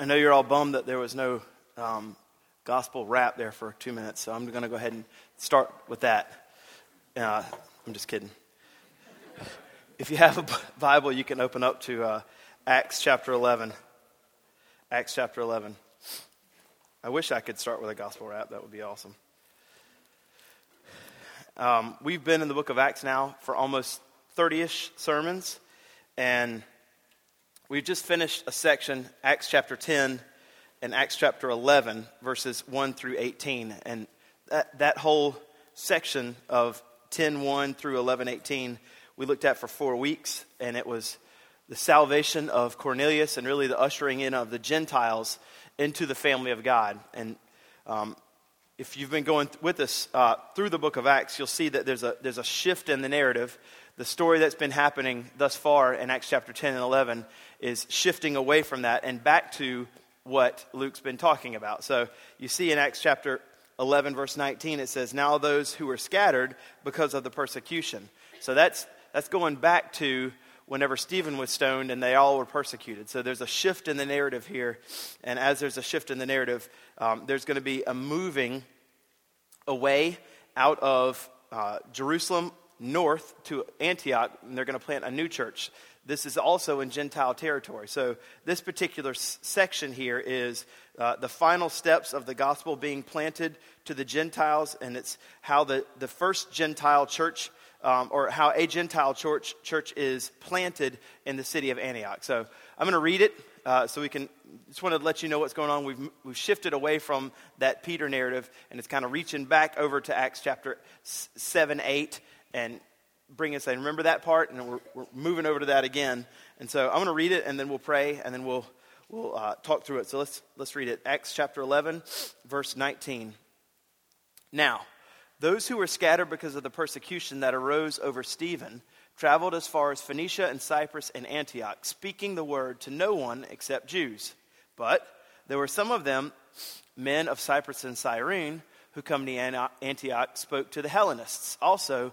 I know you're all bummed that there was no um, gospel rap there for two minutes, so I'm going to go ahead and start with that. Uh, I'm just kidding. If you have a Bible, you can open up to uh, Acts chapter 11. Acts chapter 11. I wish I could start with a gospel rap. That would be awesome. Um, we've been in the book of Acts now for almost 30 ish sermons, and We've just finished a section, Acts chapter 10 and Acts chapter 11, verses 1 through 18. And that, that whole section of 10 1 through 11 18, we looked at for four weeks, and it was the salvation of Cornelius and really the ushering in of the Gentiles into the family of God. And um, if you've been going with us uh, through the book of Acts, you'll see that there's a, there's a shift in the narrative. The story that's been happening thus far in Acts chapter 10 and 11 is shifting away from that and back to what Luke's been talking about. So you see in Acts chapter 11, verse 19, it says, Now those who were scattered because of the persecution. So that's, that's going back to whenever Stephen was stoned and they all were persecuted. So there's a shift in the narrative here. And as there's a shift in the narrative, um, there's going to be a moving away out of uh, Jerusalem north to Antioch, and they're going to plant a new church. This is also in Gentile territory. So, this particular s- section here is uh, the final steps of the gospel being planted to the Gentiles, and it's how the, the first Gentile church, um, or how a Gentile church, church is planted in the city of Antioch. So, I'm going to read it uh, so we can just want to let you know what's going on. We've, we've shifted away from that Peter narrative, and it's kind of reaching back over to Acts chapter 7, 8, and bring us in. Remember that part? And we're, we're moving over to that again. And so I'm going to read it, and then we'll pray, and then we'll, we'll uh, talk through it. So let's, let's read it. Acts chapter 11, verse 19. Now, those who were scattered because of the persecution that arose over Stephen traveled as far as Phoenicia and Cyprus and Antioch, speaking the word to no one except Jews. But there were some of them, men of Cyprus and Cyrene, who come to Antioch, spoke to the Hellenists also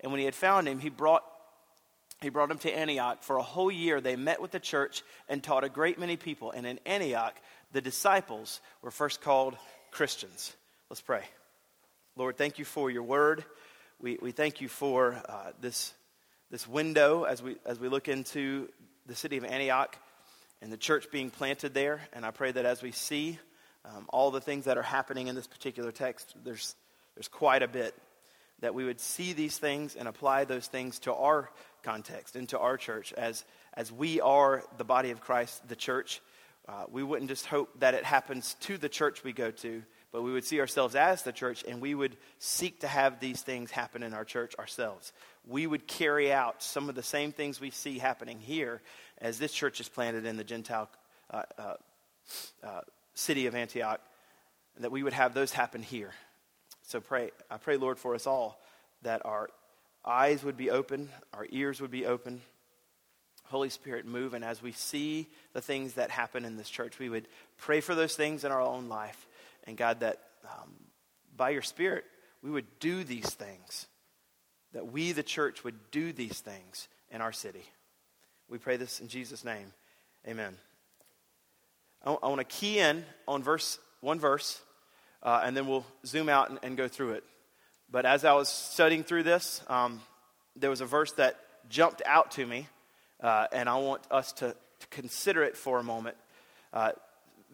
and when he had found him, he brought, he brought him to Antioch. For a whole year, they met with the church and taught a great many people. And in Antioch, the disciples were first called Christians. Let's pray. Lord, thank you for your word. We, we thank you for uh, this, this window as we, as we look into the city of Antioch and the church being planted there. And I pray that as we see um, all the things that are happening in this particular text, there's, there's quite a bit that we would see these things and apply those things to our context and to our church as, as we are the body of Christ, the church. Uh, we wouldn't just hope that it happens to the church we go to, but we would see ourselves as the church and we would seek to have these things happen in our church ourselves. We would carry out some of the same things we see happening here as this church is planted in the Gentile uh, uh, uh city of Antioch, that we would have those happen here. So pray, I pray, Lord, for us all that our eyes would be open, our ears would be open. Holy Spirit, move, and as we see the things that happen in this church, we would pray for those things in our own life. And God, that um, by your Spirit, we would do these things, that we, the church, would do these things in our city. We pray this in Jesus' name. Amen. I, I want to key in on verse one verse uh, and then we'll zoom out and, and, go through it. But as I was studying through this, um, there was a verse that jumped out to me, uh, and I want us to, to, consider it for a moment. Uh,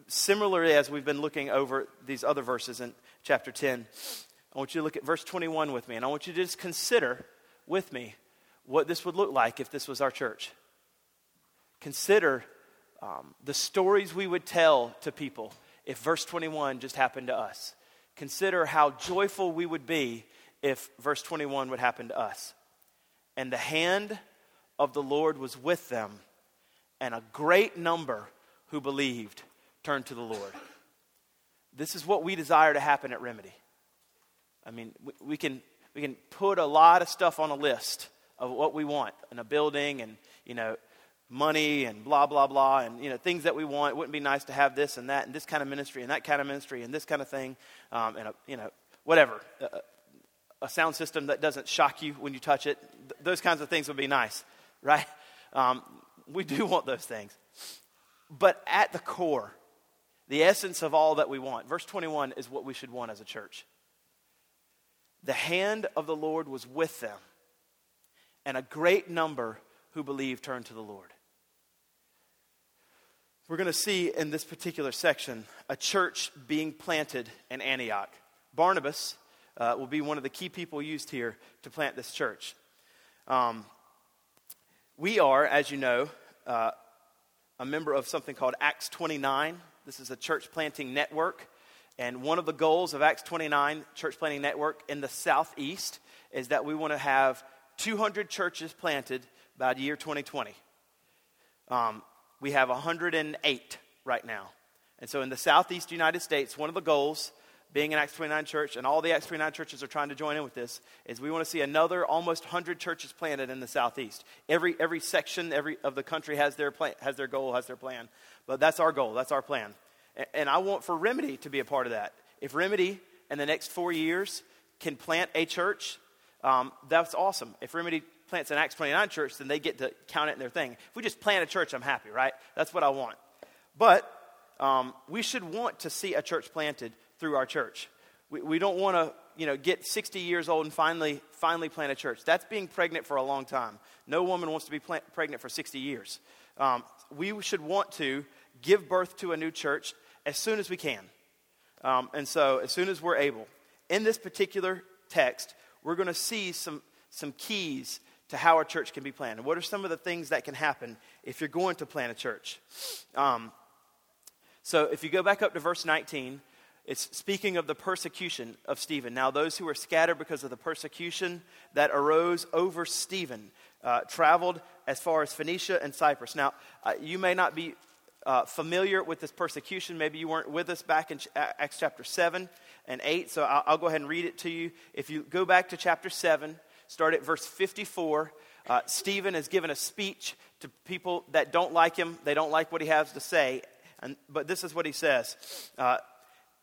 similarly, as we've been looking over these other verses in chapter 10, I want you to look at verse 21 with me, and I want you to just consider with me what this would look like if this was our church. Consider um, the stories we would tell to people if verse 21 just happened to us. Consider how joyful we would be if verse 21 would happen to us. And the hand of the Lord was with them, and a great number who believed turned to the Lord. this is what we desire to happen at Remedy. I mean, we, we, can, we can put a lot of stuff on a list of what we want in a building and, you know, money and blah, blah, blah, and, you know, things that we want. It wouldn't be nice to have this and that and this kind of ministry and that kind of ministry and this kind of thing um, and, a, you know, whatever. A, a, sound system that doesn't shock you when you touch it. Th- those kinds of things would be nice, right? Um, we do want those things. But at the core, the essence of all that we want, verse 21 is what we should want as a church. The hand of the Lord was with them, and a great number who believed turned to the Lord. We're going to see in this particular section a church being planted in Antioch. Barnabas uh, will be one of the key people used here to plant this church. Um, we are, as you know, uh, a member of something called Acts 29. This is a church planting network. And one of the goals of Acts 29 Church Planting Network in the Southeast is that we want to have 200 churches planted by the year 2020. Um, we have 108 right now. And so in the Southeast United States, one of the goals, being an Acts 29 church, and all the Acts 29 churches are trying to join in with this, is we want to see another almost 100 churches planted in the Southeast. Every, every section every, of the country has their, plan, has their goal, has their plan. But that's our goal, that's our plan. And, and I want for Remedy to be a part of that. If Remedy in the next four years can plant a church, um, that's awesome. If Remedy plants an Acts 29 church, then they get to count it in their thing. If we just plant a church, I'm happy, right? That's what I want. But um, we should want to see a church planted through our church. We, we don't want to, you know, get 60 years old and finally, finally plant a church. That's being pregnant for a long time. No woman wants to be plant, pregnant for 60 years. Um, we should want to give birth to a new church as soon as we can. Um, and so, as soon as we're able. In this particular text, we're going to see some, some keys to how a church can be planted. What are some of the things that can happen if you're going to plan a church? Um, so if you go back up to verse 19, it's speaking of the persecution of Stephen. Now, those who were scattered because of the persecution that arose over Stephen uh, traveled as far as Phoenicia and Cyprus. Now, uh, you may not be uh, familiar with this persecution. Maybe you weren't with us back in Acts chapter 7 and 8, so I'll, I'll go ahead and read it to you. If you go back to chapter 7, start at verse 54. Uh, Stephen has given a speech to people that don't like him. They don't like what he has to say. And, but this is what he says. Uh,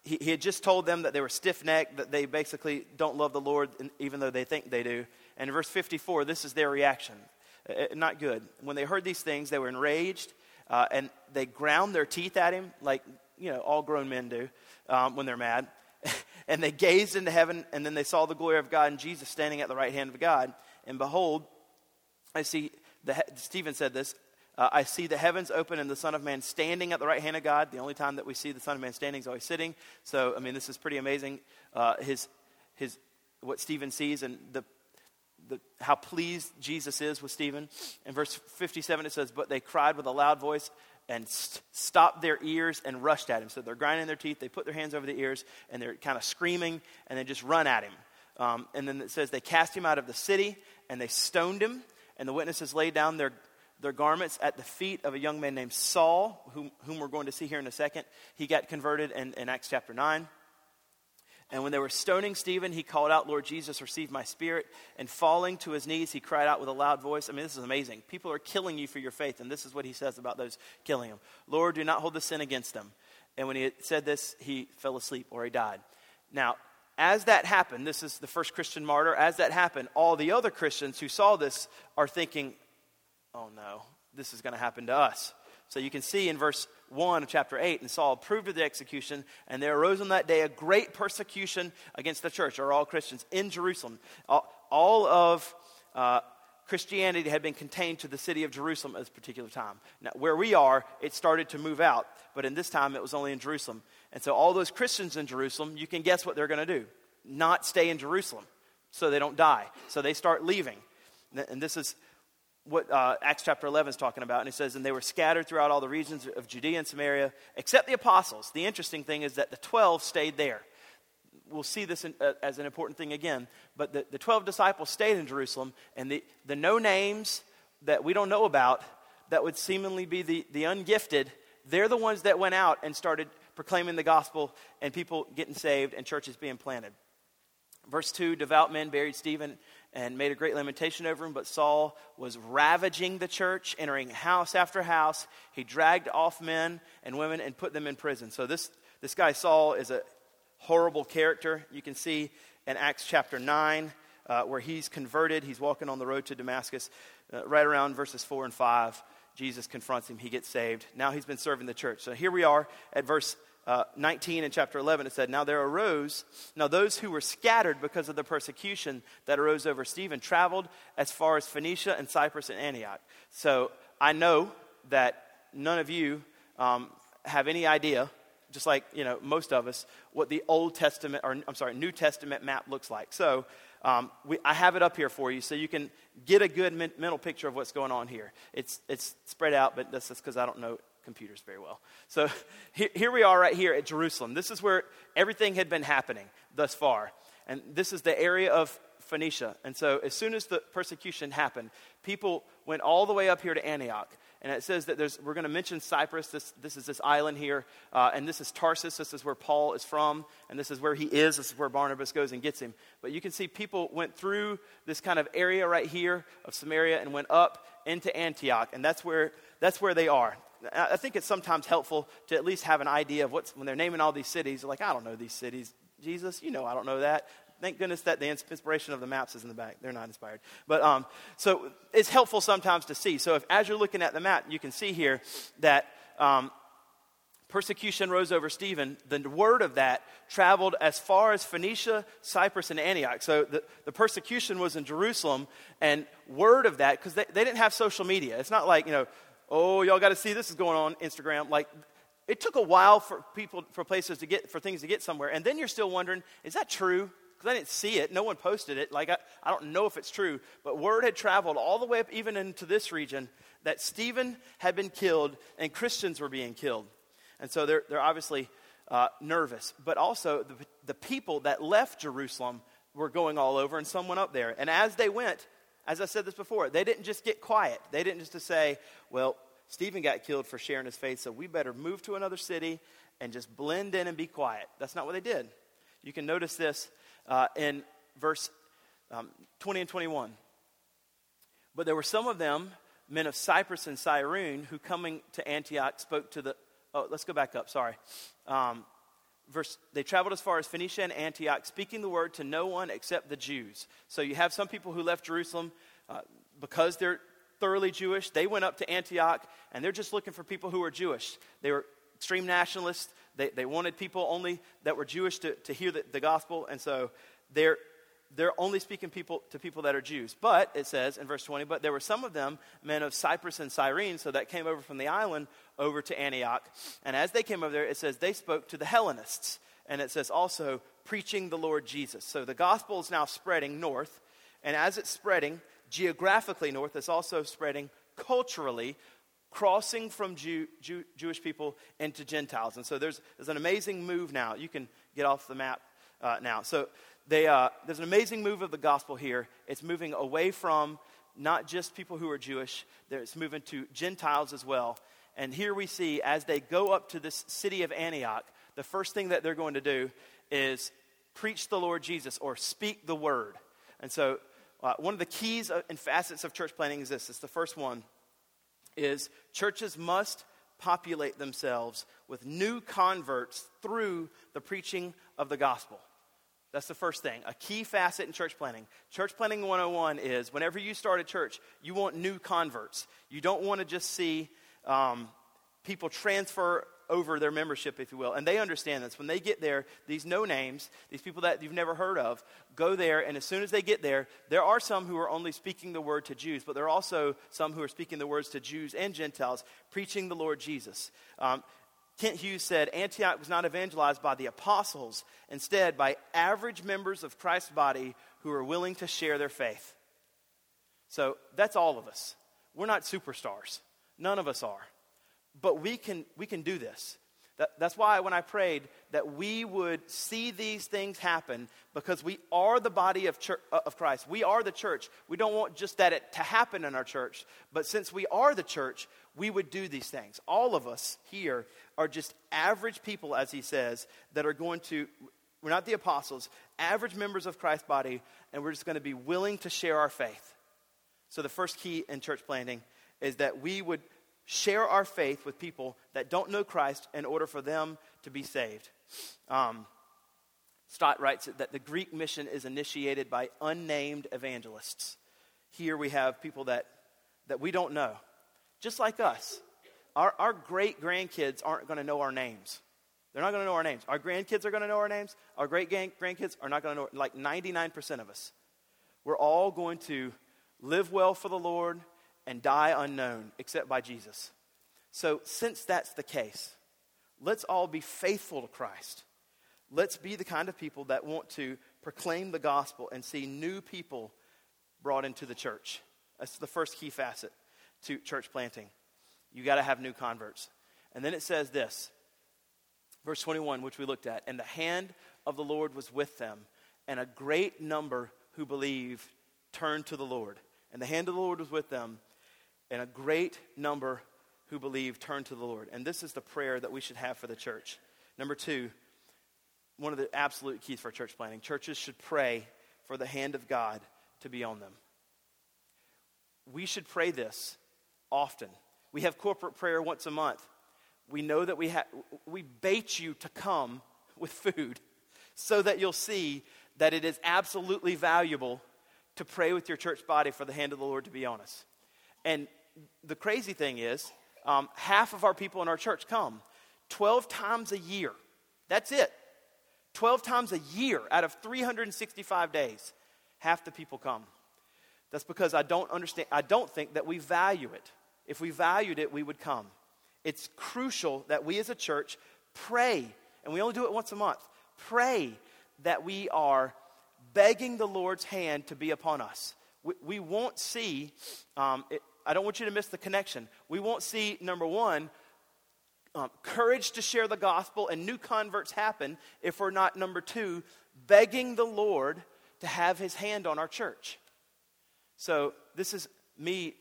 he, he, had just told them that they were stiff necked, that they basically don't love the Lord, even though they think they do. And in verse 54, this is their reaction. Uh, uh, not good. When they heard these things, they were enraged, uh, and they ground their teeth at him, like you know all grown men do um, when they're mad. And they gazed into heaven, and then they saw the glory of God and Jesus standing at the right hand of God. And behold, I see, the, Stephen said this, uh, I see the heavens open and the Son of Man standing at the right hand of God. The only time that we see the Son of Man standing is always sitting. So, I mean, this is pretty amazing. Uh, his, his, what Stephen sees and the, the, how pleased Jesus is with Stephen. In verse 57, it says, But they cried with a loud voice, and st- stopped their ears and rushed at him. So they're grinding their teeth, they put their hands over the ears, and they're kind of screaming, and they just run at him. Um, and then it says they cast him out of the city, and they stoned him, and the witnesses laid down their, their garments at the feet of a young man named Saul, whom, whom we're going to see here in a second. He got converted in, in Acts chapter 9. And when they were stoning Stephen, he called out, Lord Jesus, receive my spirit. And falling to his knees, he cried out with a loud voice. I mean, this is amazing. People are killing you for your faith. And this is what he says about those killing him Lord, do not hold the sin against them. And when he said this, he fell asleep or he died. Now, as that happened, this is the first Christian martyr. As that happened, all the other Christians who saw this are thinking, oh no, this is going to happen to us. So you can see in verse 1 of chapter 8, and Saul approved of the execution, and there arose on that day a great persecution against the church, or all Christians, in Jerusalem. All, of uh, Christianity had been contained to the city of Jerusalem at this particular time. Now, where we are, it started to move out, but in this time it was only in Jerusalem. And so, all those Christians in Jerusalem, you can guess what they're going to do not stay in Jerusalem so they don't die. So, they start leaving. And this is what uh, Acts chapter 11 is talking about. And he says, And they were scattered throughout all the regions of Judea and Samaria, except the apostles. The interesting thing is that the 12 stayed there. We'll see this in, uh, as an important thing again. But the, the 12 disciples stayed in Jerusalem, and the, the no names that we don't know about, that would seemingly be the, the ungifted, they're the ones that went out and started proclaiming the gospel and people getting saved and churches being planted. Verse 2 Devout men buried Stephen and made a great lamentation over him, but Saul was ravaging the church, entering house after house. He dragged off men and women and put them in prison. So, this, this guy, Saul, is a horrible character. You can see in Acts chapter 9 uh, where he's converted. He's walking on the road to Damascus, uh, right around verses 4 and 5. Jesus confronts him, he gets saved. Now he's been serving the church. So here we are at verse uh, 19 and chapter 11. It said, Now there arose, now those who were scattered because of the persecution that arose over Stephen traveled as far as Phoenicia and Cyprus and Antioch. So I know that none of you um, have any idea just like you know most of us, what the Old Testament or I'm sorry, New Testament map looks like. So um, we, I have it up here for you so you can get a good men- mental picture of what's going on here. It's, it's spread out, but that's just because I don't know computers very well. So here, we are right here at Jerusalem. This is where everything had been happening thus far. And this is the area of Phoenicia. And so as soon as the persecution happened, people went all the way up here to Antioch. And it says that there's, we're going to mention Cyprus. This, this is this island here. Uh, and this is Tarsus. This is where Paul is from. And this is where he is. This is where Barnabas goes and gets him. But you can see people went through this kind of area right here of Samaria and went up into Antioch. And that's where, that's where they are. I think it's sometimes helpful to at least have an idea of what's, when they're naming all these cities, like, I don't know these cities. Jesus, you know I don't know that. Thank goodness that the inspiration of the maps is in the back. They're not inspired. But um, so it's helpful sometimes to see. So if as you're looking at the map, you can see here that um, persecution rose over Stephen. The word of that traveled as far as Phoenicia, Cyprus, and Antioch. So the, the persecution was in Jerusalem, and word of that, because they, they didn't have social media. It's not like, you know, oh, y'all got to see this is going on Instagram. Like, it took a while for people, for places to get, for things to get somewhere. And then you're still wondering, is that true? because I didn't see it. No one posted it. Like, I, I don't know if it's true. But word had traveled all the way up, even into this region, that Stephen had been killed and Christians were being killed. And so they're, they're obviously uh, nervous. But also, the, the people that left Jerusalem were going all over, and some went up there. And as they went, as I said this before, they didn't just get quiet. They didn't just say, well, Stephen got killed for sharing his faith, so we better move to another city and just blend in and be quiet. That's not what they did. You can notice this uh, in verse um, 20 and 21. But there were some of them, men of Cyprus and Cyrene, who coming to Antioch spoke to the. Oh, let's go back up, sorry. Um, verse, they traveled as far as Phoenicia and Antioch, speaking the word to no one except the Jews. So you have some people who left Jerusalem uh, because they're thoroughly Jewish. They went up to Antioch, and they're just looking for people who are Jewish. They were extreme nationalists. They, they wanted people only that were Jewish to, to hear the, the gospel, and so they're, they're only speaking people to people that are Jews. But it says in verse 20, but there were some of them, men of Cyprus and Cyrene, so that came over from the island over to Antioch. And as they came over there, it says they spoke to the Hellenists. And it says also preaching the Lord Jesus. So the gospel is now spreading north. And as it's spreading geographically north, it's also spreading culturally crossing from Jew, Jew, Jewish people into Gentiles. And so there's, there's an amazing move now. You can get off the map uh, now. So they, uh, there's an amazing move of the gospel here. It's moving away from not just people who are Jewish, it's moving to Gentiles as well. And here we see as they go up to this city of Antioch, the first thing that they're going to do is preach the Lord Jesus or speak the word. And so, uh, one of the keys and facets of church planting is this it's the first one is churches must populate themselves with new converts through the preaching of the gospel. That's the first thing. A key facet in church planting. Church planting 101 is whenever you start a church, you want new converts. You don't want to just see um, people transfer over their membership, if you will. And they understand this. When they get there, these no names, these people that you've never heard of, go there, and as soon as they get there, there are some who are only speaking the word to Jews, but there are also some who are speaking the words to Jews and Gentiles, preaching the Lord Jesus. Um, Kent Hughes said Antioch was not evangelized by the apostles, instead, by average members of Christ's body who are willing to share their faith. So that's all of us. We're not superstars. None of us are. But we can, we can do this. That, that's why when I prayed that we would see these things happen because we are the body of, church, uh, of Christ. We are the church. We don't want just that it to happen in our church, but since we are the church, we would do these things. All of us here are just average people, as he says, that are going to, we're not the apostles, average members of Christ's body, and we're just going to be willing to share our faith. So the first key in church planting is that we would share our faith with people that don't know Christ in order for them to be saved. Um, Stott writes that the Greek mission is initiated by unnamed evangelists. Here we have people that, that we don't know, just like us. Our, our great grandkids aren't going to know our names. They're not going to know our names. Our grandkids are going to know our names. Our great grandkids are not going to know, like 99% of us. We're all going to live well for the Lord and die unknown except by Jesus. So, since that's the case, let's all be faithful to Christ. Let's be the kind of people that want to proclaim the gospel and see new people brought into the church. That's the first key facet to church planting. You got to have new converts. And then it says this, verse 21, which we looked at, and the hand of the Lord was with them, and a great number who believed turned to the Lord. And the hand of the Lord was with them, and a great number who believe turn to the Lord. And this is the prayer that we should have for the church. Number two, one of the absolute keys for church planting churches should pray for the hand of God to be on them. We should pray this often. We have corporate prayer once a month. We know that we, ha- we bait you to come with food so that you'll see that it is absolutely valuable to pray with your church body for the hand of the Lord to be on us. And the crazy thing is, um, half of our people in our church come 12 times a year. That's it. 12 times a year out of 365 days, half the people come. That's because I don't understand, I don't think that we value it. If we valued it, we would come. It's crucial that we as a church pray, and we only do it once a month, pray that we are begging the Lord's hand to be upon us. We, we won't see, um, it, I don't want you to miss the connection. We won't see, number one, um, courage to share the gospel and new converts happen if we're not, number two, begging the Lord to have his hand on our church. So, this is me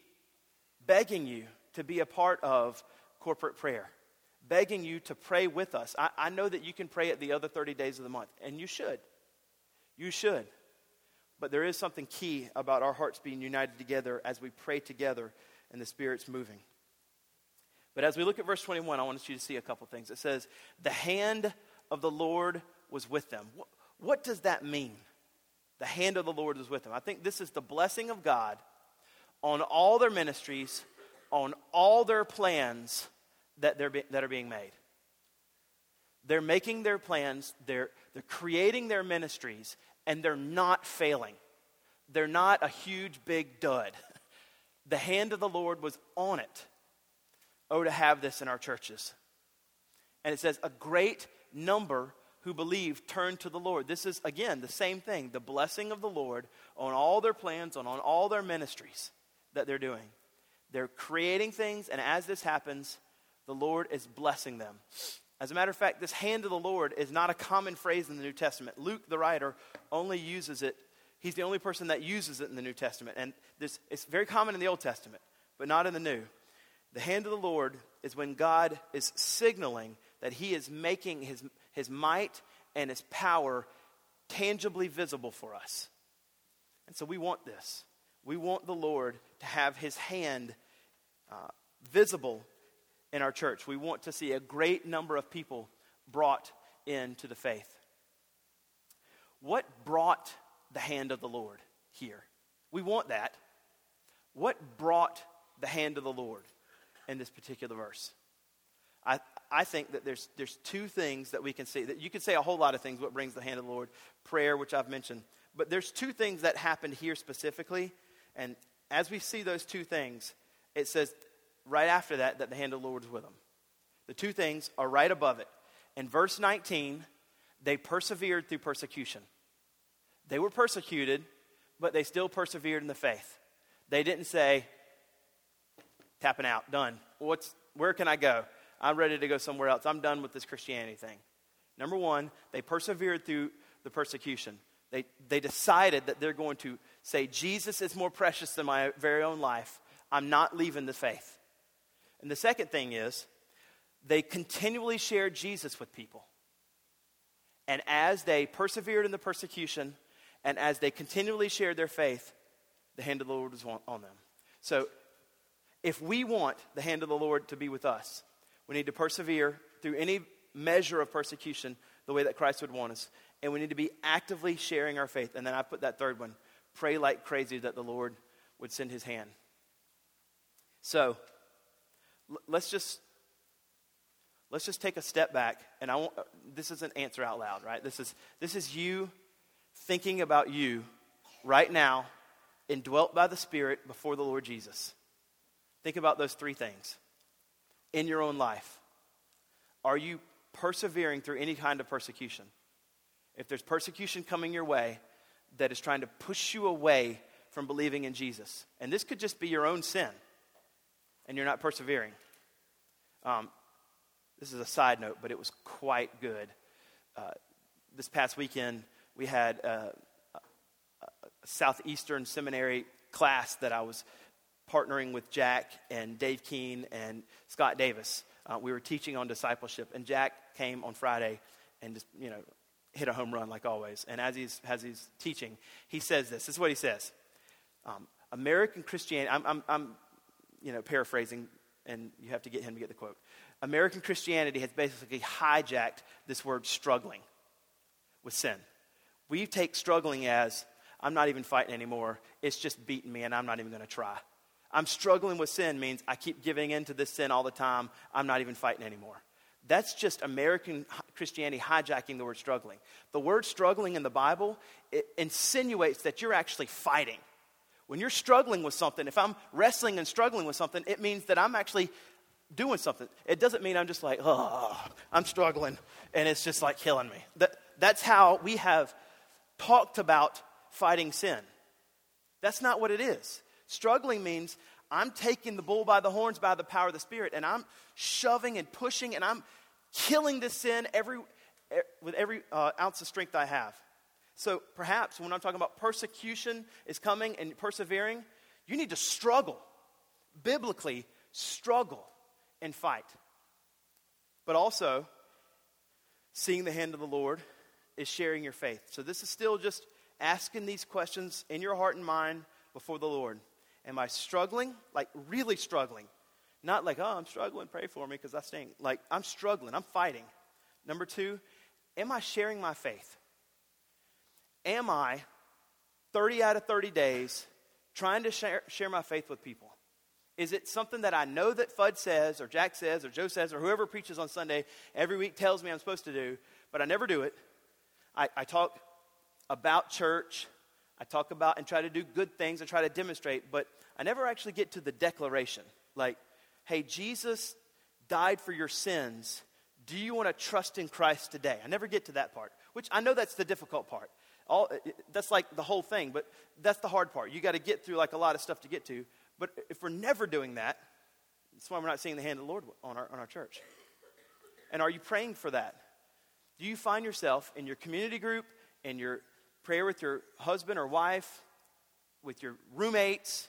begging you to be a part of corporate prayer, begging you to pray with us. I, I know that you can pray at the other 30 days of the month, and you should. You should. But there is something key about our hearts being united together as we pray together and the Spirit's moving. But as we look at verse 21, I want you to see a couple things. It says, The hand of the Lord was with them. What, what does that mean? The hand of the Lord was with them. I think this is the blessing of God on all their ministries, on all their plans that, they're be, that are being made. They're making their plans, they're, they're creating their ministries, and they're not failing. They're not a huge, big dud. The hand of the Lord was on it. Oh, to have this in our churches. And it says, a great number who believe turned to the Lord. This is, again, the same thing the blessing of the Lord on all their plans, on, on all their ministries that they're doing. They're creating things, and as this happens, the Lord is blessing them. As a matter of fact, this hand of the Lord is not a common phrase in the New Testament. Luke, the writer, only uses it. He's the only person that uses it in the New Testament. And this, it's very common in the Old Testament, but not in the New. The hand of the Lord is when God is signaling that He is making His, his might and His power tangibly visible for us. And so we want this. We want the Lord to have His hand uh, visible in our church. We want to see a great number of people brought into the faith. What brought the hand of the Lord here? We want that. What brought the hand of the Lord in this particular verse? I, I think that there's, there's two things that we can see. That you could say a whole lot of things what brings the hand of the Lord. Prayer, which I've mentioned. But there's two things that happened here specifically. And as we see those two things, it says right after that that the hand of the Lord is with them. The two things are right above it. In verse 19, they persevered through persecution. They were persecuted, but they still persevered in the faith. They didn't say, tapping out, done. What's, where can I go? I'm ready to go somewhere else. I'm done with this Christianity thing. Number one, they persevered through the persecution. They, they decided that they're going to say, Jesus is more precious than my very own life. I'm not leaving the faith. And the second thing is, they continually shared Jesus with people. And as they persevered in the persecution, and as they continually shared their faith, the hand of the Lord was on them. So, if we want the hand of the Lord to be with us, we need to persevere through any measure of persecution the way that Christ would want us. And we need to be actively sharing our faith. And then I put that third one pray like crazy that the Lord would send his hand. So, let's just let's just take a step back and i won't this isn't answer out loud right? This is this is you thinking about you right now indwelt by the spirit before the lord jesus. Think about those three things in your own life. Are you persevering through any kind of persecution? If there's persecution coming your way that is trying to push you away from believing in jesus and this could just be your own sin and you're not persevering um, this is a side note, but it was quite good. Uh, this past weekend, we had a, a, Southeastern Seminary class that I was partnering with Jack and Dave Keene and Scott Davis. Uh, we were teaching on discipleship, and Jack came on Friday and just, you know, hit a home run like always. And as he's, as he's teaching, he says this. This is what he says. Um, American Christianity, I'm, I'm, I'm, you know, paraphrasing, and you have to get him to get the quote. American Christianity has basically hijacked this word struggling with sin. We take struggling as, I'm not even fighting anymore. It's just beating me and I'm not even going to try. I'm struggling with sin means I keep giving in to this sin all the time. I'm not even fighting anymore. That's just American Christianity hijacking the word struggling. The word struggling in the Bible insinuates that you're actually fighting. When you're struggling with something, if I'm wrestling and struggling with something, it means that I'm actually doing something. It doesn't mean I'm just like, oh, I'm struggling and it's just like killing me. That, that's how we have talked about fighting sin. That's not what it is. Struggling means I'm taking the bull by the horns by the power of the Spirit and I'm shoving and pushing and I'm killing this sin every, with every uh, ounce of strength I have. So perhaps when I'm talking about persecution is coming and persevering, you need to struggle. Biblically, struggle and fight. But also, seeing the hand of the Lord is sharing your faith. So this is still just asking these questions in your heart and mind before the Lord. Am I struggling? Like, really struggling. Not like, oh, I'm struggling, pray for me because I stink. Like, I'm struggling, I'm fighting. Number two, am I sharing my faith? Am I 30 out of 30 days trying to share, share my faith with people? Is it something that I know that Fudd says, or Jack says, or Joe says, or whoever preaches on Sunday every week tells me I'm supposed to do, but I never do it? I, I talk about church, I talk about and try to do good things and try to demonstrate, but I never actually get to the declaration. Like, hey, Jesus died for your sins. Do you want to trust in Christ today? I never get to that part, which I know that's the difficult part. All, that's like the whole thing, but that's the hard part. You got to get through like a lot of stuff to get to. But if we're never doing that, that's why we're not seeing the hand of the Lord on our, on our church. And are you praying for that? Do you find yourself in your community group, in your prayer with your husband or wife, with your roommates,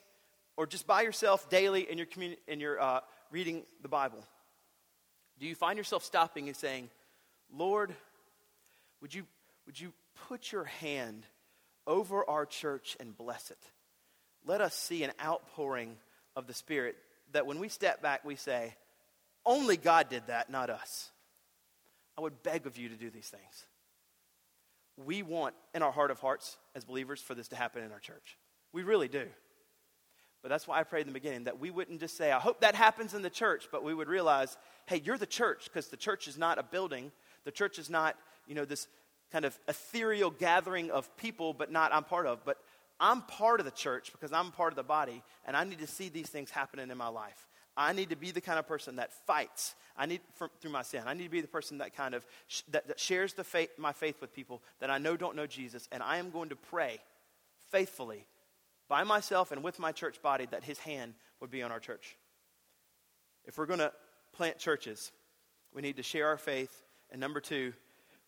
or just by yourself daily in your, communi- in your uh, reading the Bible? Do you find yourself stopping and saying, Lord, would you, would you put your hand over our church and bless it? let us see an outpouring of the Spirit that when we step back, we say, only God did that, not us. I would beg of you to do these things. We want, in our heart of hearts, as believers, for this to happen in our church. We really do. But that's why I prayed in the beginning that we wouldn't just say, I hope that happens in the church, but we would realize, hey, you're the church, because the church is not a building. The church is not, you know, this kind of ethereal gathering of people, but not I'm part of. But I'm part of the church because I'm part of the body, and I need to see these things happening in my life. I need to be the kind of person that fights. I need for, through my sin. I need to be the person that kind of sh- that, that, shares the faith, my faith with people that I know don't know Jesus, and I am going to pray faithfully by myself and with my church body that His hand would be on our church. If we're going to plant churches, we need to share our faith. And number two,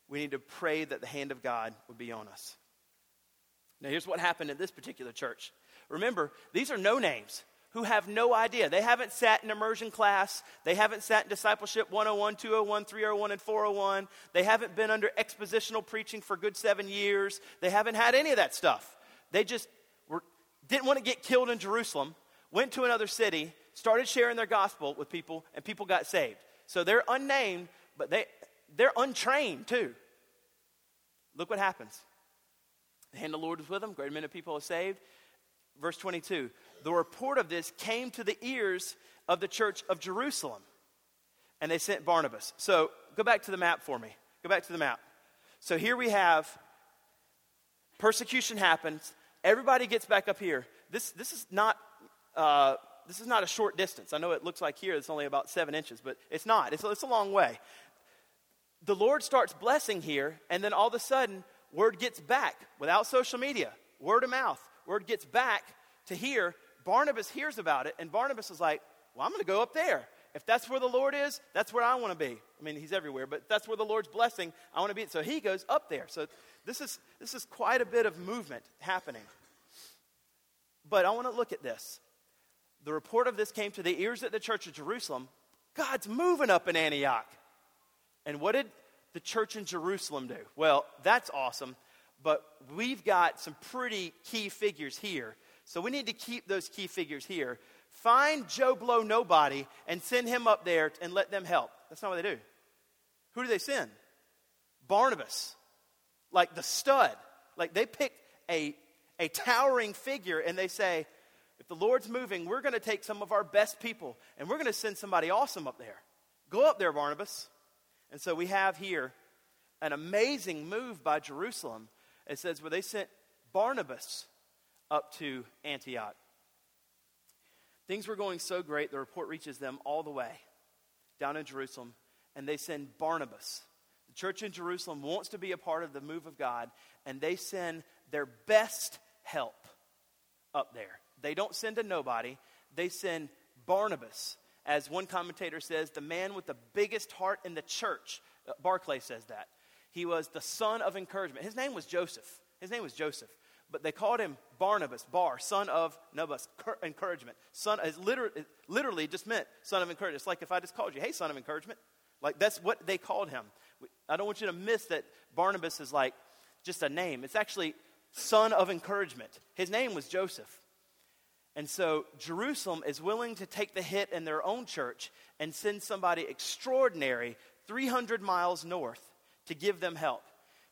we need to pray that the hand of God would be on us. Now, here's what happened in this particular church. Remember, these are no names who have no idea. They haven't sat in immersion class. They haven't sat in discipleship 101, 201, 301, and 401. They haven't been under expositional preaching for good seven years. They haven't had any of that stuff. They just were, didn't want to get killed in Jerusalem, went to another city, started sharing their gospel with people, and people got saved. So they're unnamed, but they, they're untrained too. Look what happens. The hand of the Lord was with them, great many people are saved. Verse 22 The report of this came to the ears of the church of Jerusalem, and they sent Barnabas. So go back to the map for me. Go back to the map. So here we have persecution happens. Everybody gets back up here. This, this is not. Uh, this is not a short distance. I know it looks like here it's only about seven inches, but it's not. It's, it's a long way. The Lord starts blessing here, and then all of a sudden, word gets back without social media, word of mouth word gets back to here, Barnabas hears about it, and Barnabas is like, Well, I'm going to go up there. If that's where the Lord is, that's where I want to be. I mean, he's everywhere, but that's where the Lord's blessing, I want to be. So he goes up there. So this is, this is quite a bit of movement happening. But I want to look at this. The report of this came to the ears of the church of Jerusalem. God's moving up in Antioch. And what did the church in Jerusalem do? Well, that's awesome but we've got some pretty key figures here. So we need to keep those key figures here. Find Joe Blow Nobody and send him up there and let them help. That's not what they do. Who do they send? Barnabas. Like the stud. Like they pick a, a towering figure and they say, if the Lord's moving, we're going to take some of our best people and we're going to send somebody awesome up there. Go up there, Barnabas. And so we have here an amazing move by Jerusalem it says, where they sent Barnabas up to Antioch. Things were going so great, the report reaches them all the way down in Jerusalem, and they send Barnabas. The church in Jerusalem wants to be a part of the move of God, and they send their best help up there. They don't send a nobody, they send Barnabas. As one commentator says, the man with the biggest heart in the church. Uh, Barclay says that. He was the son of encouragement. His name was Joseph. His name was Joseph. But they called him Barnabas, Bar, son of Nobus, encouragement. Son is literally, literally just meant son of encouragement. It's like if I just called you, hey, son of encouragement. Like that's what they called him. I don't want you to miss that Barnabas is like just a name. It's actually son of encouragement. His name was Joseph. And so Jerusalem is willing to take the hit in their own church and send somebody extraordinary 300 miles north to give them help.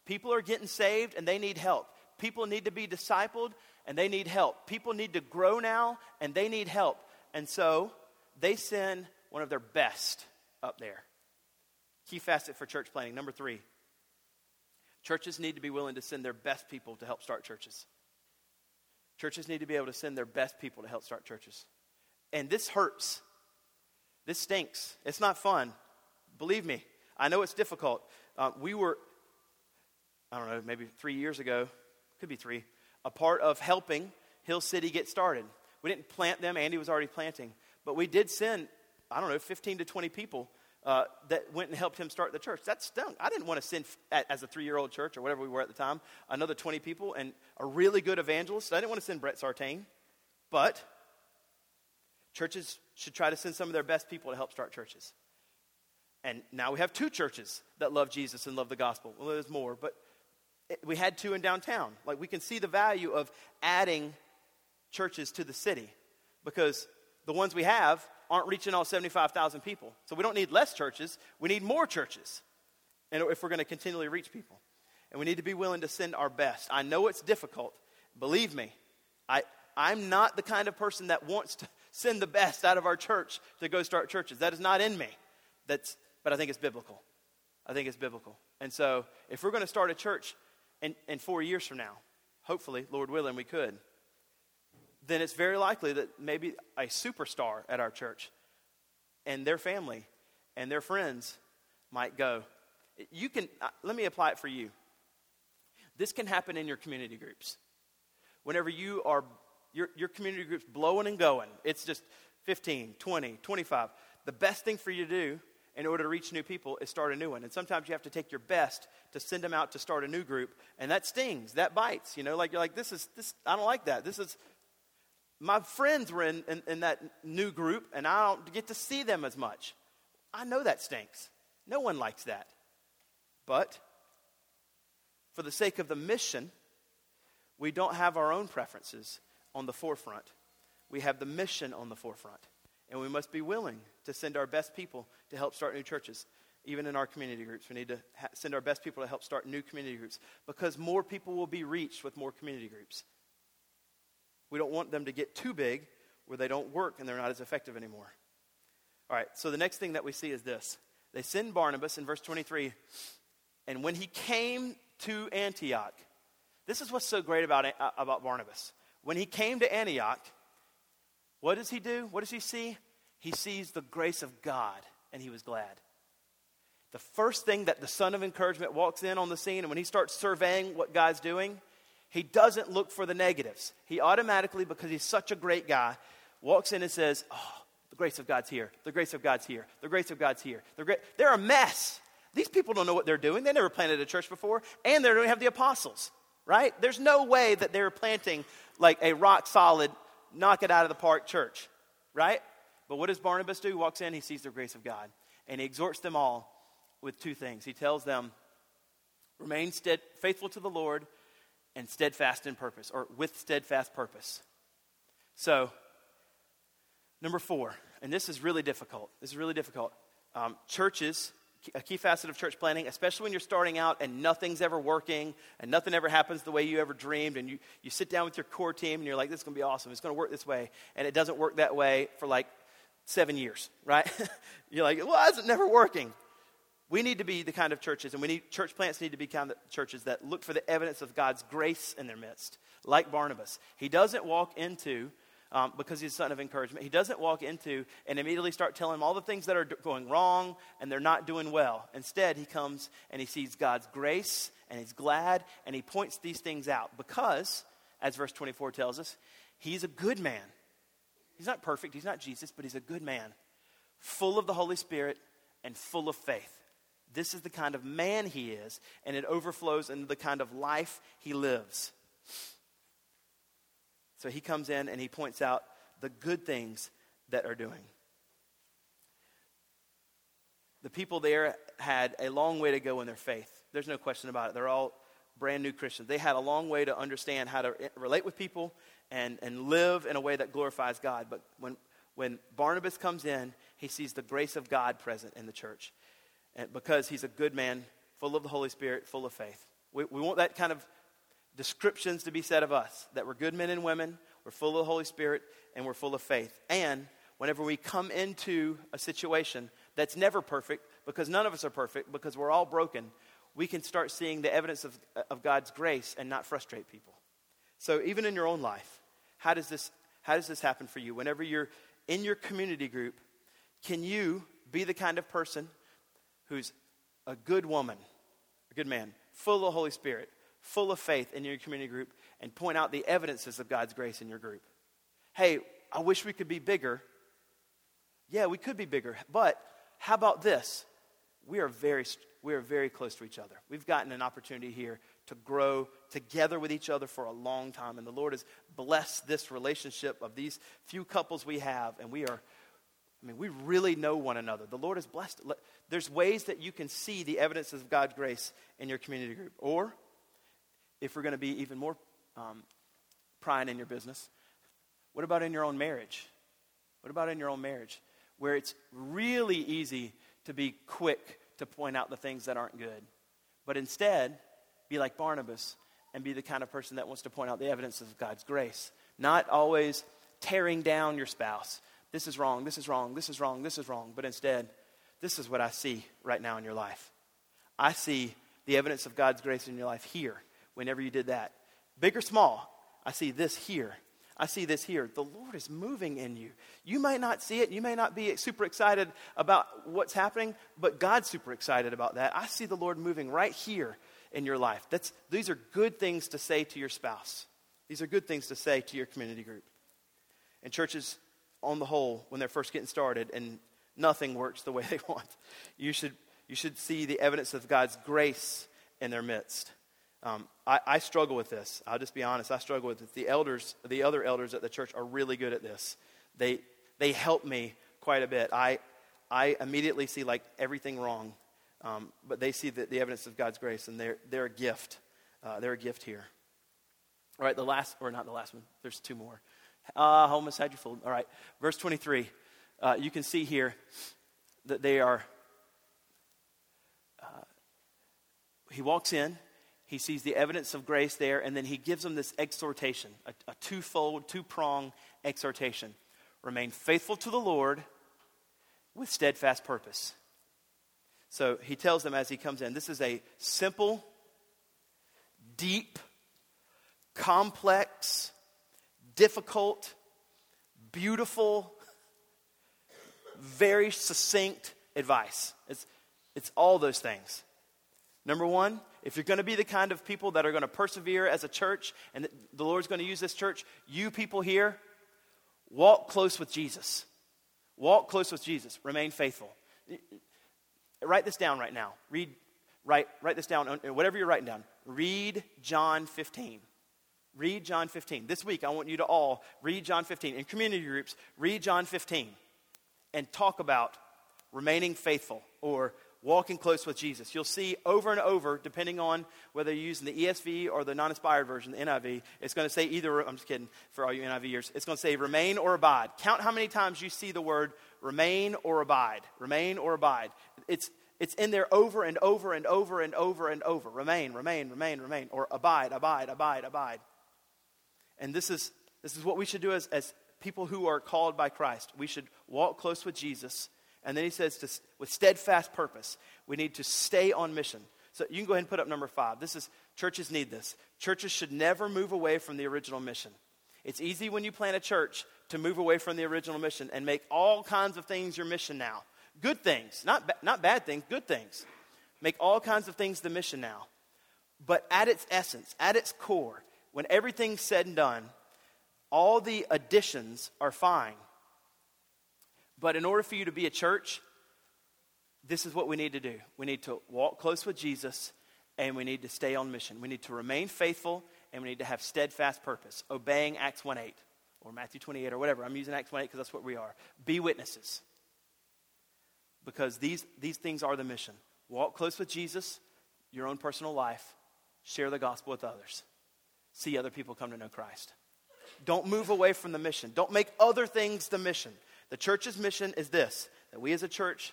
People are getting saved and they need help. People need to be discipled and they need help. People need to grow now and they need help. And so they send one of their best up there. Key facet for church planting. Number three churches need to be willing to send their best people to help start churches. Churches need to be able to send their best people to help start churches. And this hurts. This stinks. It's not fun. Believe me, I know it's difficult. Uh, we were, I don't know, maybe three years ago, could be three, a part of helping Hill City get started. We didn't plant them, Andy was already planting, but we did send, I don't know, 15 to 20 people uh, that went and helped him start the church. That stunk. I didn't want to send, as a three year old church or whatever we were at the time, another 20 people and a really good evangelist. I didn't want to send Brett Sartain, but churches should try to send some of their best people to help start churches. And now we have two churches that love Jesus and love the gospel. Well, there's more, but we had two in downtown. Like we can see the value of adding churches to the city because the ones we have aren't reaching all 75,000 people. So we don't need less churches, we need more churches. And if we're going to continually reach people. And we need to be willing to send our best. I know it's difficult. Believe me, I, I'm not the kind of person that wants to send the best out of our church to go start churches. That is not in me. That's but I think it's biblical. I think it's biblical. And so, if we're going to start a church in, in four years from now, hopefully, Lord willing, we could, then it's very likely that maybe a superstar at our church and their family and their friends might go. You can, uh, let me apply it for you. This can happen in your community groups. Whenever you are, your, your community group's blowing and going, it's just 15, 20, 25. The best thing for you to do in order to reach new people is start a new one. And sometimes you have to take your best to send them out to start a new group, and that stings, that bites. You know, like you're like, this is this. I don't like that. This is my friends were in, in, in that new group, and I don't get to see them as much. I know that stinks. No one likes that. But for the sake of the mission, we don't have our own preferences on the forefront. We have the mission on the forefront. And we must be willing to send our best people to help start new churches. Even in our community groups, we need to ha- send our best people to help start new community groups because more people will be reached with more community groups. We don't want them to get too big where they don't work and they're not as effective anymore. All right, so the next thing that we see is this. They send Barnabas in verse 23, and when he came to Antioch, this is what's so great about, uh, about Barnabas. When he came to Antioch, what does he do? What does he see? He sees the grace of God, and he was glad. The first thing that the son of encouragement walks in on the scene, and when he starts surveying what God's doing, he doesn't look for the negatives. He automatically, because he's such a great guy, walks in and says, Oh, the grace of God's here. The grace of God's here. The grace of God's here. They're, they're a mess. These people don't know what they're doing. They never planted a church before, and they don't have the apostles, right? There's no way that they're planting like a rock solid, knock it out of the park church, right? But what does Barnabas do? He walks in, he sees the grace of God, and he exhorts them all with two things. He tells them, remain faithful to the Lord and steadfast in purpose, or with steadfast purpose. So, number four, and this is really difficult. This is really difficult. Um, churches a key facet of church planting, especially when you're starting out and nothing's ever working and nothing ever happens the way you ever dreamed. And you, you sit down with your core team and you're like, this is going to be awesome. It's going to work this way. And it doesn't work that way for like seven years, right? you're like, well, it's never working. We need to be the kind of churches, and we need church plants need to be kind of churches that look for the evidence of God's grace in their midst, like Barnabas. He doesn't walk into um, because he's a son of encouragement. He doesn't walk into and immediately start telling him all the things that are going wrong and they're not doing well. Instead, he comes and he sees God's grace and he's glad and he points these things out because, as verse 24 tells us, he's a good man. He's not perfect, he's not Jesus, but he's a good man, full of the Holy Spirit and full of faith. This is the kind of man he is, and it overflows into the kind of life he lives. So he comes in and he points out the good things that are doing. The people there had a long way to go in their faith. There's no question about it. They're all brand new Christians. They had a long way to understand how to relate with people and, and live in a way that glorifies God. But when, when Barnabas comes in, he sees the grace of God present in the church. And because he's a good man, full of the Holy Spirit, full of faith. We, we want that kind of descriptions to be said of us that we're good men and women, we're full of the Holy Spirit, and we're full of faith. And whenever we come into a situation that's never perfect, because none of us are perfect, because we're all broken, we can start seeing the evidence of, of God's grace and not frustrate people. So, even in your own life, how does, this, how does this happen for you? Whenever you're in your community group, can you be the kind of person who's a good woman, a good man, full of the Holy Spirit, full of faith in your community group and point out the evidences of God's grace in your group. Hey, I wish we could be bigger. Yeah, we could be bigger, but how about this? We are very we are very close to each other. We've gotten an opportunity here to grow together with each other for a long time and the Lord has blessed this relationship of these few couples we have and we are I mean, we really know one another. The Lord has blessed. There's ways that you can see the evidences of God's grace in your community group. Or if we're going to be even more um, prying in your business, what about in your own marriage? What about in your own marriage? Where it's really easy to be quick to point out the things that aren't good. But instead, be like Barnabas and be the kind of person that wants to point out the evidences of God's grace. Not always tearing down your spouse. This is wrong, this is wrong, this is wrong, this is wrong. But instead, this is what I see right now in your life. I see the evidence of God's grace in your life here whenever you did that. Big or small, I see this here. I see this here. The Lord is moving in you. You might not see it. You may not be super excited about what's happening, but God's super excited about that. I see the Lord moving right here in your life. That's, these are good things to say to your spouse. These are good things to say to your community group. And churches, on the whole, when they're first getting started, and nothing works the way they want. You should, you should see the evidence of God's grace in their midst. Um, I, I, struggle with this. I'll just be honest. I struggle with it. The elders, the other elders at the church, are really good at this. They they help me quite a bit. I I immediately see like everything wrong, um, but they see the, the, evidence of God's grace, and they're they're a gift. Uh, they're a gift here. All right, the last or not the last one. There's two more. Uh, homosexual. All right, verse twenty three. Uh, you can see here that they are. Uh, he walks in he sees the evidence of grace there, and then he gives them this exhortation, a, a twofold, two prong exhortation. Remain faithful to the Lord with steadfast purpose. So he tells them as he comes in this is a simple, deep, complex, difficult, beautiful, very succinct advice. It's, it's all those things. Number one, if you're going to be the kind of people that are going to persevere as a church and the Lord's going to use this church, you people here, walk close with Jesus. Walk close with Jesus. Remain faithful. Write this down right now. Read, write, write this down, whatever you're writing down. Read John 15. Read John 15. This week, I want you to all read John 15. In community groups, read John 15 and talk about remaining faithful or walking close with Jesus. You'll see over and over, depending on whether you're using the ESV or the non inspired version, the NIV, it's going to say either, I'm just kidding for all you NIV years, it's going to say remain or abide. Count how many times you see the word remain or abide. Remain or abide. It's, it's in there over and over and over and over and over. Remain, remain, remain, remain. Or abide, abide, abide, abide. And this is, this is what we should do as, as people who are called by Christ. We should walk close with Jesus and then he says, to, with steadfast purpose, we need to stay on mission. So you can go ahead and put up number five. This is, churches need this. Churches should never move away from the original mission. It's easy when you plant a church to move away from the original mission and make all kinds of things your mission now. Good things, not, ba- not bad things, good things. Make all kinds of things the mission now. But at its essence, at its core, when everything's said and done, all the additions are fine but in order for you to be a church, this is what we need to do. We need to walk close with Jesus and we need to stay on mission. We need to remain faithful and we need to have steadfast purpose, obeying Acts 1 8 or Matthew 28 or whatever. I'm using Acts 1 8 because that's what we are. Be witnesses. Because these, these things are the mission. Walk close with Jesus, your own personal life, share the gospel with others, see other people come to know Christ. Don't move away from the mission. Don't make other things the mission. The church's mission is this that we as a church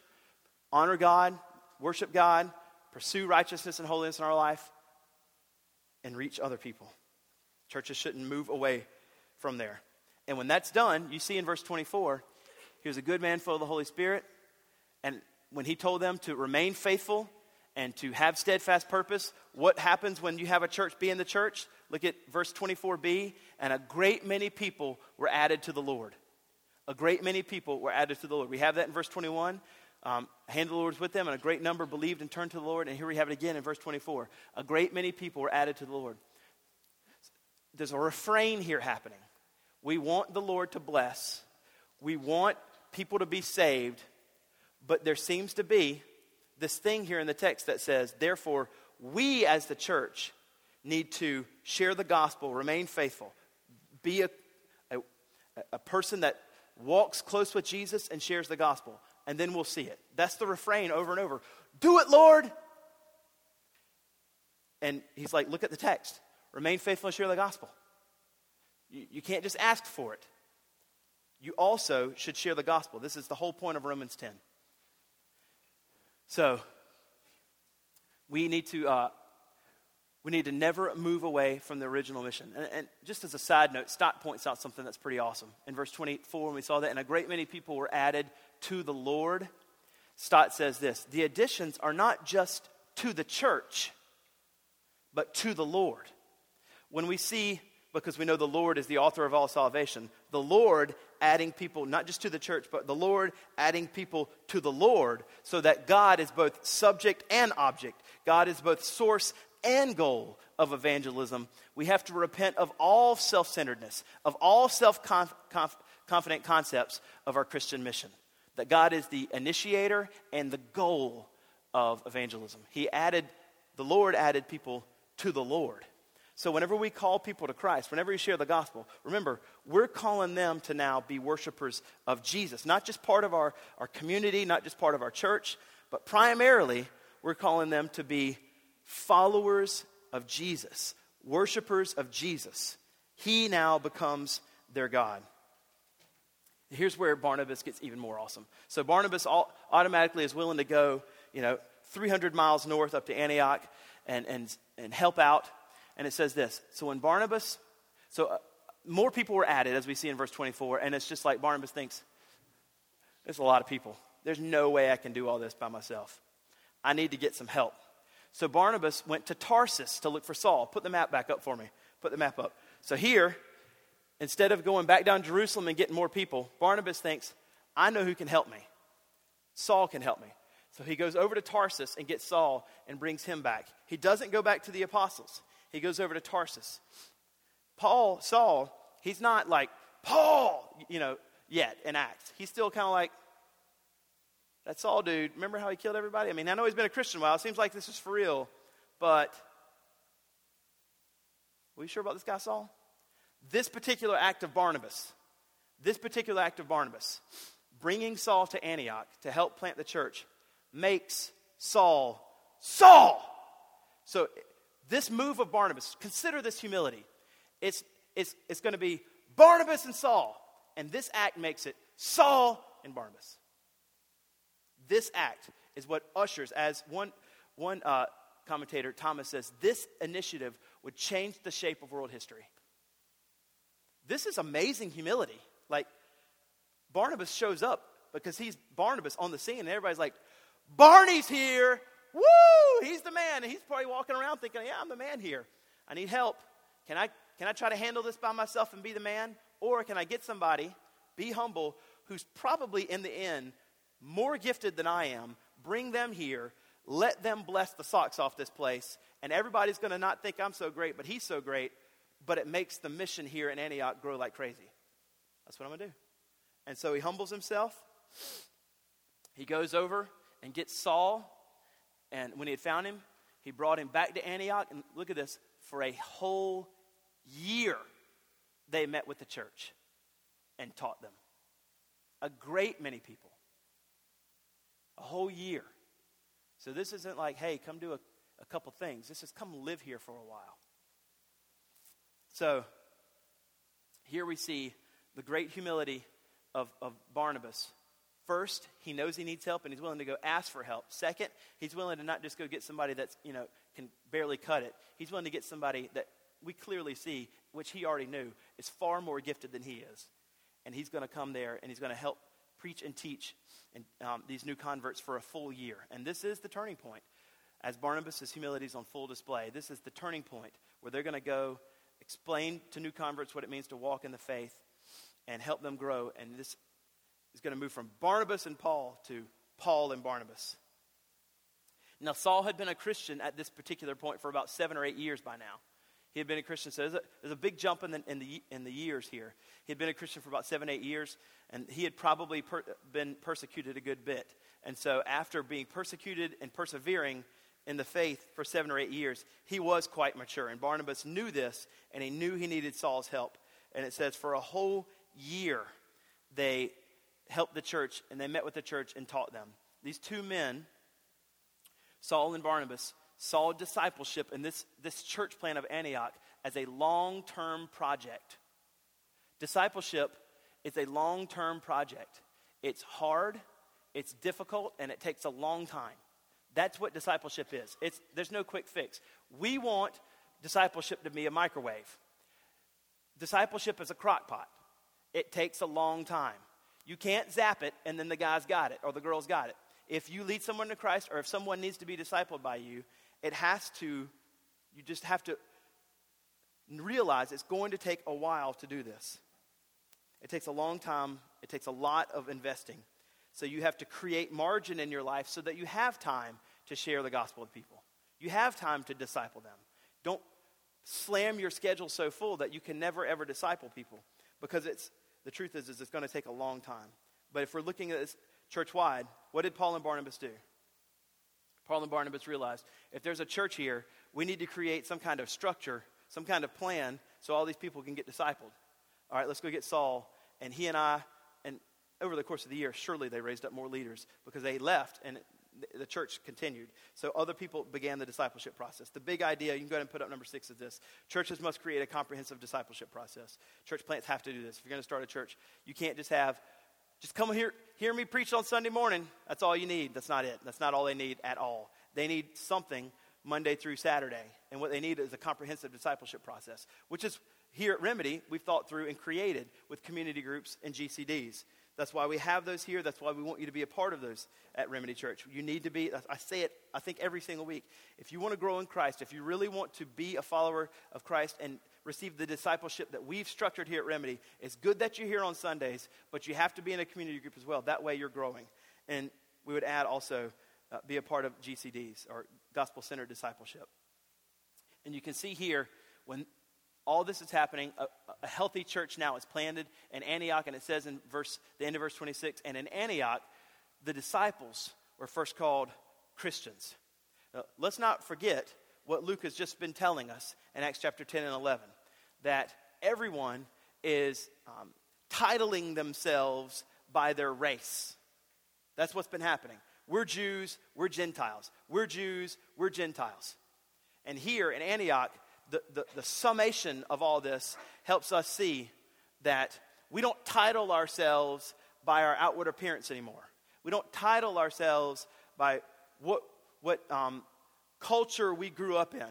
honor God, worship God, pursue righteousness and holiness in our life, and reach other people. Churches shouldn't move away from there. And when that's done, you see in verse 24, he was a good man full of the Holy Spirit. And when he told them to remain faithful and to have steadfast purpose, what happens when you have a church be in the church? Look at verse 24b. And a great many people were added to the Lord a great many people were added to the Lord. We have that in verse 21. Um, hand the Lord with them, and a great number believed and turned to the Lord. And here we have it again in verse 24. A great many people were added to the Lord. There's a refrain here happening. We want the Lord to bless, we want people to be saved, but there seems to be this thing here in the text that says, therefore, we as the church need to share the gospel, remain faithful, be a, a, a person that walks close with Jesus and shares the gospel. And then we'll see it. That's the refrain over and over. Do it, Lord. And he's like, look at the text. Remain faithful and share the gospel. You, you can't just ask for it. You also should share the gospel. This is the whole point of Romans 10. So, we need to uh, we need to never move away from the original mission. And, and, just as a side note, Stott points out something that's pretty awesome. In verse 24, when we saw that, and a great many people were added to the Lord, Stott says this The additions are not just to the church, but to the Lord. When we see, because we know the Lord is the author of all salvation, the Lord adding people, not just to the church, but the Lord adding people to the Lord, so that God is both subject and object. God is both source and goal of evangelism, we have to repent of all self centeredness, of all self confident concepts of our Christian mission. that God is the initiator and the goal of evangelism. He added, the Lord added people to the Lord. So whenever we call people to Christ, whenever we share the gospel, remember, we're calling them to now be worshipers of Jesus. Not just part of our, our community, not just part of our church, but primarily we're calling them to be followers of Jesus, worshipers of Jesus. He now becomes their God. Here's where Barnabas gets even more awesome. So Barnabas automatically is willing to go, you know, 300 miles north up to Antioch and, and, and help out and it says this So when Barnabas, so uh, more people were added, as we see in verse 24, and it's just like Barnabas thinks, there's a lot of people. There's no way I can do all this by myself. I need to get some help. So Barnabas went to Tarsus to look for Saul. Put the map back up for me. Put the map up. So here, instead of going back down Jerusalem and getting more people, Barnabas thinks, I know who can help me. Saul can help me. So he goes over to Tarsus and gets Saul and brings him back. He doesn't go back to the apostles he goes over to Tarsus. Paul, Saul, he's not like, Paul, you know, yet in Acts. He's still kind of like, that's Saul, dude. Remember how he killed everybody? I mean, I know he's been a Christian a while. It seems like this is for real. But, are you sure about this guy, Saul? This particular act of Barnabas, this particular act of Barnabas, bringing Saul to Antioch to help plant the church, makes Saul Saul. So this move of Barnabas, consider this humility. It's, it's, it's going to be Barnabas and Saul. And this act makes it Saul and Barnabas. This act is what ushers, as one, one uh, commentator, Thomas, says, this initiative would change the shape of world history. This is amazing humility. Like, Barnabas shows up because he's Barnabas on the scene, and everybody's like, Barney's here. Woo! He's the man. And he's probably walking around thinking, yeah, I'm the man here. I need help. Can I, can I try to handle this by myself and be the man? Or can I get somebody, be humble, who's probably in the end more gifted than I am, bring them here, let them bless the socks off this place, and everybody's going to not think I'm so great, but he's so great, but it makes the mission here in Antioch grow like crazy. That's what I'm going to do. And so he humbles himself. He goes over and gets Saul and when he had found him, he brought him back to Antioch. And look at this for a whole year, they met with the church and taught them. A great many people. A whole year. So this isn't like, hey, come do a, a couple things. This is come live here for a while. So here we see the great humility of, of Barnabas First, he knows he needs help and he's willing to go ask for help. Second, he's willing to not just go get somebody that's, you know, can barely cut it. He's willing to get somebody that we clearly see, which he already knew, is far more gifted than he is. And he's going to come there and he's going to help preach and teach and, um, these new converts for a full year. And this is the turning point. As Barnabas' humility is on full display, this is the turning point where they're going to go explain to new converts what it means to walk in the faith and help them grow. And this is going to move from Barnabas and Paul to Paul and Barnabas. Now, Saul had been a Christian at this particular point for about seven or eight years by now. He had been a Christian, so there's a, a big jump in the, in, the, in the years here. He had been a Christian for about seven, eight years, and he had probably per, been persecuted a good bit. And so, after being persecuted and persevering in the faith for seven or eight years, he was quite mature. And Barnabas knew this, and he knew he needed Saul's help. And it says, for a whole year, they helped the church and they met with the church and taught them. These two men, Saul and Barnabas, saw discipleship in this, this church plant of Antioch as a long term project. Discipleship is a long term project. It's hard, it's difficult, and it takes a long time. That's what discipleship is. It's, there's no quick fix. We want discipleship to be a microwave. Discipleship is a crock pot. It takes a long time. You can't zap it and then the guy's got it or the girl's got it. If you lead someone to Christ or if someone needs to be discipled by you, it has to, you just have to realize it's going to take a while to do this. It takes a long time, it takes a lot of investing. So you have to create margin in your life so that you have time to share the gospel with people. You have time to disciple them. Don't slam your schedule so full that you can never ever disciple people because it's the truth is, is it's going to take a long time. But if we're looking at this church wide, what did Paul and Barnabas do? Paul and Barnabas realized if there's a church here, we need to create some kind of structure, some kind of plan, so all these people can get discipled. All right, let's go get Saul. And he and I, and over the course of the year, surely they raised up more leaders because they left and the church continued. So other people began the discipleship process. The big idea, you can go ahead and put up number six, is this churches must create a comprehensive discipleship process. Church plants have to do this. If you're going to start a church, you can't just have, just come here, hear me preach on Sunday morning. That's all you need. That's not it. That's not all they need at all. They need something Monday through Saturday. And what they need is a comprehensive discipleship process, which is here at Remedy, we've thought through and created with community groups and GCDs. That's why we have those here. That's why we want you to be a part of those at Remedy Church. You need to be, I say it, I think, every single week. If you want to grow in Christ, if you really want to be a follower of Christ and receive the discipleship that we've structured here at Remedy, it's good that you're here on Sundays, but you have to be in a community group as well. That way you're growing. And we would add also uh, be a part of GCDs or gospel centered discipleship. And you can see here when all this is happening. A, a, healthy church now is planted in Antioch, and it says in verse, the end of verse 26, and in Antioch, the disciples were first called Christians. Now, let's not forget what Luke has just been telling us in Acts chapter 10 and 11 that everyone is um, titling themselves by their race. That's what's been happening. We're Jews, we're Gentiles. We're Jews, we're Gentiles. And here in Antioch, the, the, the summation of all this helps us see that we don't title ourselves by our outward appearance anymore. We don't title ourselves by what, what um, culture we grew up in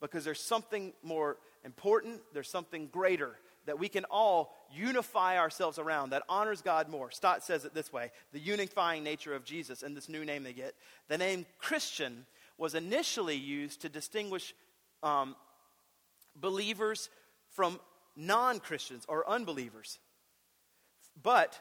because there's something more important, there's something greater that we can all unify ourselves around that honors God more. Stott says it this way the unifying nature of Jesus and this new name they get. The name Christian was initially used to distinguish um, believers from non Christians or unbelievers. But,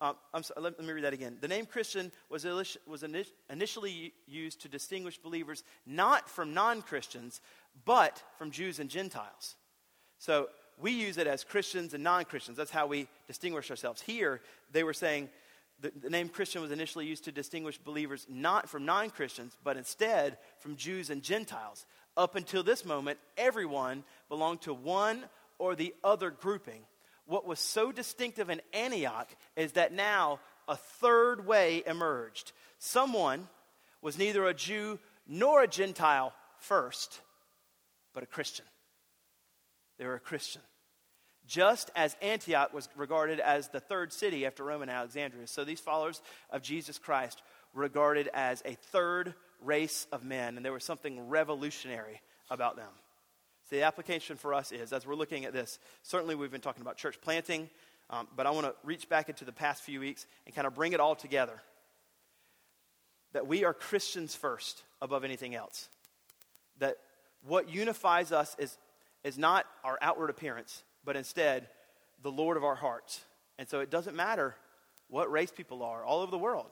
um, sorry, let, let, me read that again. The name Christian was, was initially used to distinguish believers not from non Christians, but from Jews and Gentiles. So we use it as Christians and non Christians. That's how we distinguish ourselves. Here, they were saying the, the name Christian was initially used to distinguish believers not from non Christians, but instead from Jews and Gentiles. Up until this moment, everyone belonged to one or the other grouping. What was so distinctive in Antioch is that now a third way emerged. Someone was neither a Jew nor a Gentile first, but a Christian. They were a Christian. Just as Antioch was regarded as the third city after Rome and Alexandria. So these followers of Jesus Christ were regarded as a third race of men, and there was something revolutionary about them. So the application for us is, as we're looking at this, certainly we've been talking about church planting, um, but I want to reach back into the past few weeks and kind of bring it all together. That we are Christians first above anything else. That what unifies us is, is not our outward appearance, but instead the Lord of our hearts. And so it doesn't matter what race people are all over the world.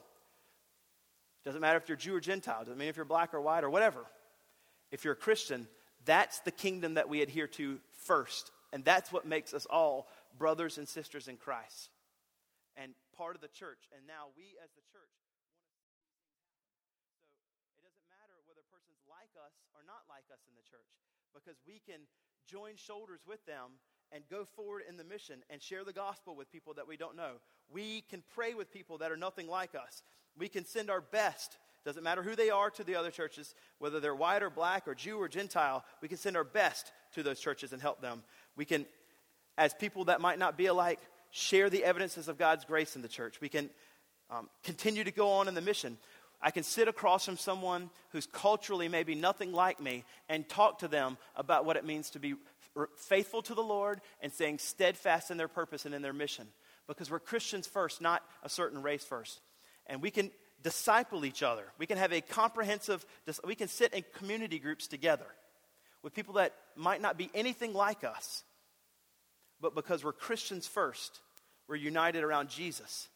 It Doesn't matter if you're Jew or Gentile. Doesn't mean if you're black or white or whatever. If you're a Christian, that's the kingdom that we adhere to first. And that's what makes us all brothers and sisters in Christ and part of the church. And now we as the church want to see these things happen. So it doesn't matter whether a person's like us or not like us in the church because we can join shoulders with them and go forward in the mission and share the gospel with people that we don't know. We can pray with people that are nothing like us. We can send our best. Doesn't matter who they are to the other churches, whether they're white or black or Jew or Gentile, we can send our best to those churches and help them. We can, as people that might not be alike, share the evidences of God's grace in the church. We can um, continue to go on in the mission. I can sit across from someone who's culturally maybe nothing like me and talk to them about what it means to be faithful to the Lord and staying steadfast in their purpose and in their mission. Because we're Christians first, not a certain race first. And we can disciple each other. We can have a comprehensive, we can sit in community groups together with people that might not be anything like us. But because we're Christians first, we're united around Jesus.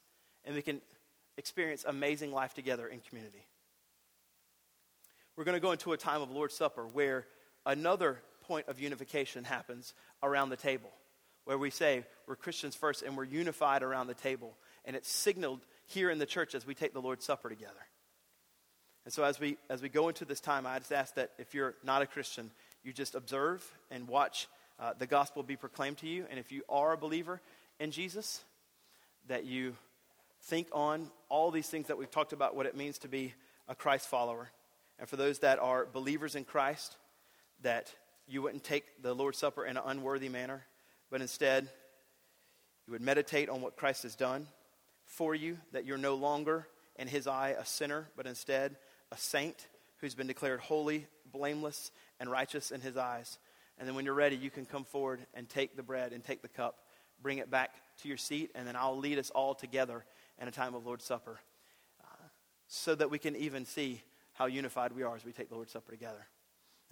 And we can experience amazing life together in community. We're going to go into a time of Lord's Supper where another point of unification happens around the table, where we say we're Christians first and we're unified around the table. And it's signaled here in the church as we take the Lord's Supper together. And so, as we, as we go into this time, I just ask that if you're not a Christian, you just observe and watch uh, the gospel be proclaimed to you. And if you are a believer in Jesus, that you think on all these things that we've talked about, what it means to be a Christ follower. And for those that are believers in Christ, that you wouldn't take the Lord's Supper in an unworthy manner, but instead you would meditate on what Christ has done for you, that you're no longer, in His eye, a sinner, but instead a saint who's been declared holy, blameless, and righteous in His eyes. And then when you're ready, you can come forward and take the bread and take the cup, bring it back to your seat, and then I'll lead us all together in a time of Lord's Supper uh, so that we can even see how unified we are as we take the Lord's Supper together.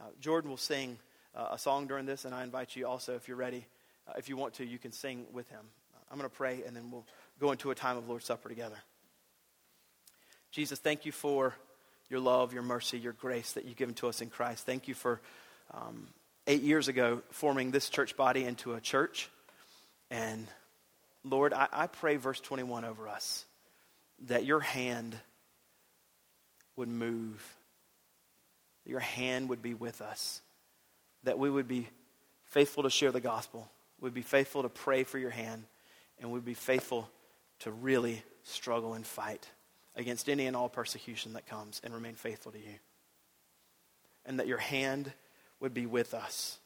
Uh, Jordan will sing uh, a song during this, and I invite you also, if you're ready, uh, if you want to, you can sing with him. I'm going to pray, and then we'll go into a time of Lord's Supper together. Jesus, thank you for your love, your mercy, your grace that you've given to us in Christ. Thank you for um, eight years ago forming this church body into a church. And Lord, I, I pray verse 21 over us that your hand would move, that your hand would be with us, that we would be faithful to share the gospel, would be faithful to pray for your hand, and would be faithful to really struggle and fight against any and all persecution that comes and remain faithful to you. And that your hand would be with us.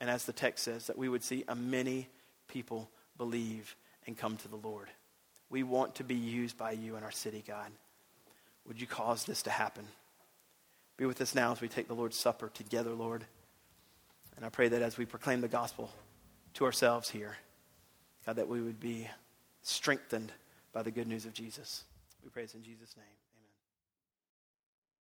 And as the text says, that we would see a many people believe and come to the Lord. We want to be used by you in our city, God. Would you cause this to happen? Be with us now as we take the Lord's Supper together, Lord. And I pray that as we proclaim the gospel to ourselves here, God, that we would be strengthened by the good news of Jesus. We praise in Jesus' name.